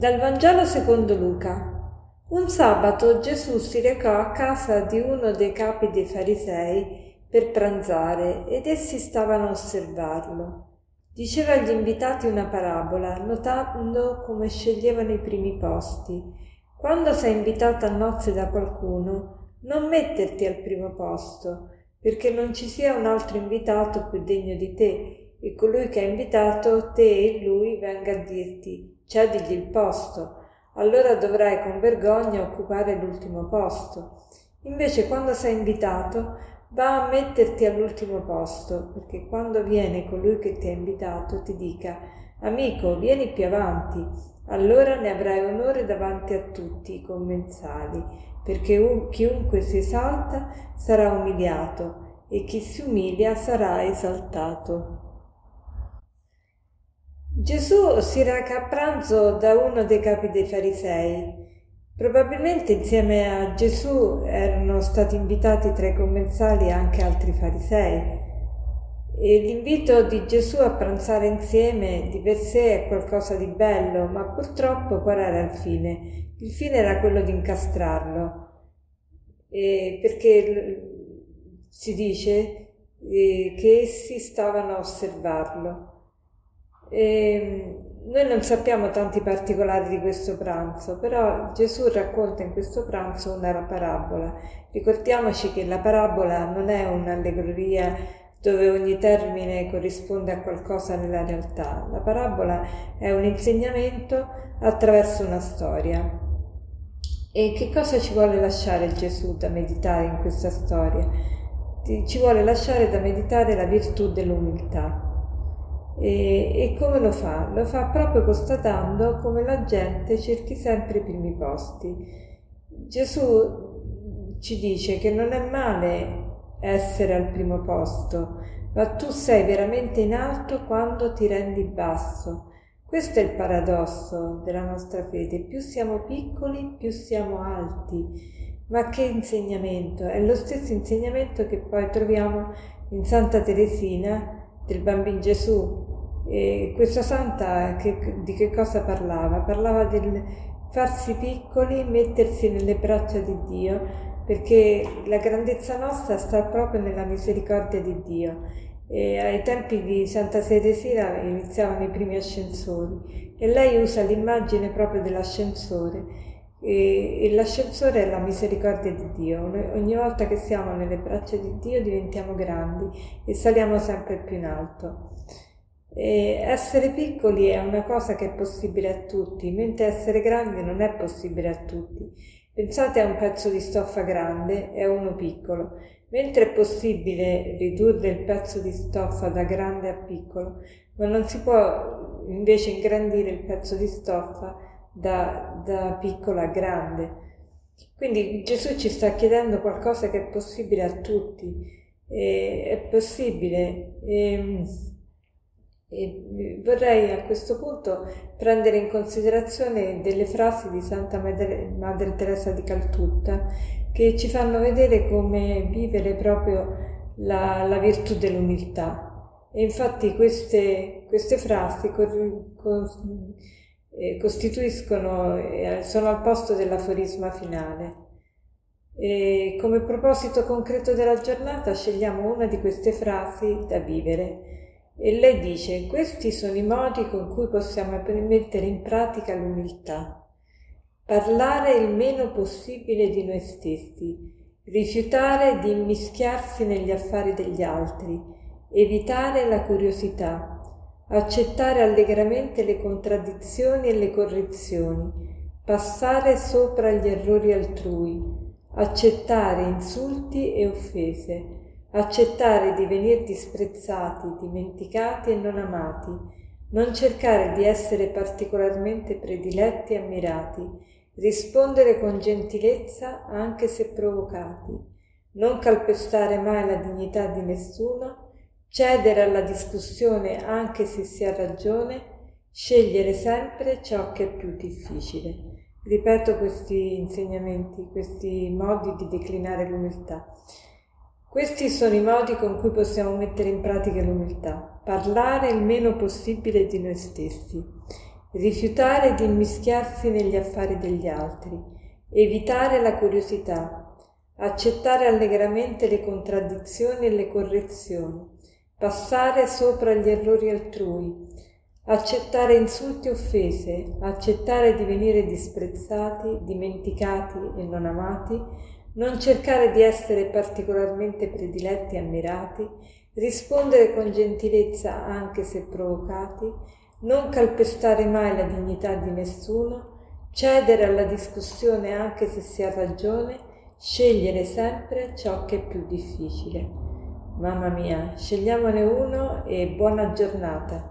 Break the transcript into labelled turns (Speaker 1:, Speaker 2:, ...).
Speaker 1: Dal Vangelo secondo Luca. Un sabato Gesù si recò a casa di uno dei capi dei farisei per pranzare ed essi stavano a osservarlo. Diceva agli invitati una parabola, notando come sceglievano i primi posti. Quando sei invitato a nozze da qualcuno, non metterti al primo posto, perché non ci sia un altro invitato più degno di te, e colui che ha invitato te e lui venga a dirti cedigli il posto, allora dovrai con vergogna occupare l'ultimo posto. Invece quando sei invitato, va a metterti all'ultimo posto, perché quando viene colui che ti ha invitato ti dica Amico, vieni più avanti, allora ne avrai onore davanti a tutti i commensali, perché un, chiunque si esalta sarà umiliato e chi si umilia sarà esaltato. Gesù si reca a pranzo da uno dei capi dei farisei. Probabilmente insieme a Gesù erano stati invitati tra i commensali anche altri farisei. E l'invito di Gesù a pranzare insieme di per sé è qualcosa di bello, ma purtroppo qual era il fine? Il fine era quello di incastrarlo, e perché si dice eh, che essi stavano a osservarlo. E ehm, noi non sappiamo tanti particolari di questo pranzo, però Gesù racconta in questo pranzo una parabola. Ricordiamoci che la parabola non è un'allegoria dove ogni termine corrisponde a qualcosa nella realtà. La parabola è un insegnamento attraverso una storia. E che cosa ci vuole lasciare Gesù da meditare in questa storia? Ci vuole lasciare da meditare la virtù dell'umiltà. E, e, come lo fa? Lo fa proprio constatando come la gente cerchi sempre i primi posti. Gesù ci dice che non è male essere al primo posto, ma tu sei veramente in alto quando ti rendi basso. Questo è il paradosso della nostra fede. Più siamo piccoli, più siamo alti. Ma che insegnamento! È lo stesso insegnamento che poi troviamo in Santa Teresina del bambino Gesù. E questa santa che, di che cosa parlava? Parlava del farsi piccoli, mettersi nelle braccia di Dio, perché la grandezza nostra sta proprio nella misericordia di Dio. E ai tempi di Santa Teresina iniziavano i primi ascensori e lei usa l'immagine proprio dell'ascensore e, e l'ascensore è la misericordia di Dio. ogni volta che siamo nelle braccia di Dio diventiamo grandi e saliamo sempre più in alto. E essere piccoli è una cosa che è possibile a tutti, mentre essere grandi non è possibile a tutti. Pensate a un pezzo di stoffa grande e a uno piccolo. Mentre è possibile ridurre il pezzo di stoffa da grande a piccolo, ma non si può invece ingrandire il pezzo di stoffa da, da piccola a grande. Quindi Gesù ci sta chiedendo qualcosa che è possibile a tutti, e è possibile. E, e vorrei a questo punto prendere in considerazione delle frasi di Santa Madre, Madre Teresa di Calcutta che ci fanno vedere come vivere proprio la, la virtù dell'umiltà. E infatti queste, queste frasi con, con, eh, costituiscono, eh, sono al posto dell'aforisma finale. E come proposito concreto della giornata scegliamo una di queste frasi da vivere. E lei dice, questi sono i modi con cui possiamo mettere in pratica l'umiltà. Parlare il meno possibile di noi stessi, rifiutare di immischiarsi negli affari degli altri, evitare la curiosità, accettare allegramente le contraddizioni e le correzioni, passare sopra gli errori altrui, accettare insulti e offese, accettare di venire disprezzati, dimenticati e non amati, non cercare di essere particolarmente prediletti e ammirati, rispondere con gentilezza anche se provocati, non calpestare mai la dignità di nessuno, cedere alla discussione anche se si ha ragione, scegliere sempre ciò che è più difficile. Ripeto questi insegnamenti, questi modi di declinare l'umiltà. Questi sono i modi con cui possiamo mettere in pratica l'umiltà. Parlare il meno possibile di noi stessi. rifiutare di immischiarsi negli affari degli altri, evitare la curiosità, accettare allegramente le contraddizioni e le correzioni, passare sopra gli errori altrui, accettare insulti e offese, accettare di venire disprezzati, dimenticati e non amati, non cercare di essere particolarmente prediletti e ammirati, rispondere con gentilezza anche se provocati, non calpestare mai la dignità di nessuno, cedere alla discussione anche se si ha ragione, scegliere sempre ciò che è più difficile. Mamma mia, scegliamone uno e buona giornata.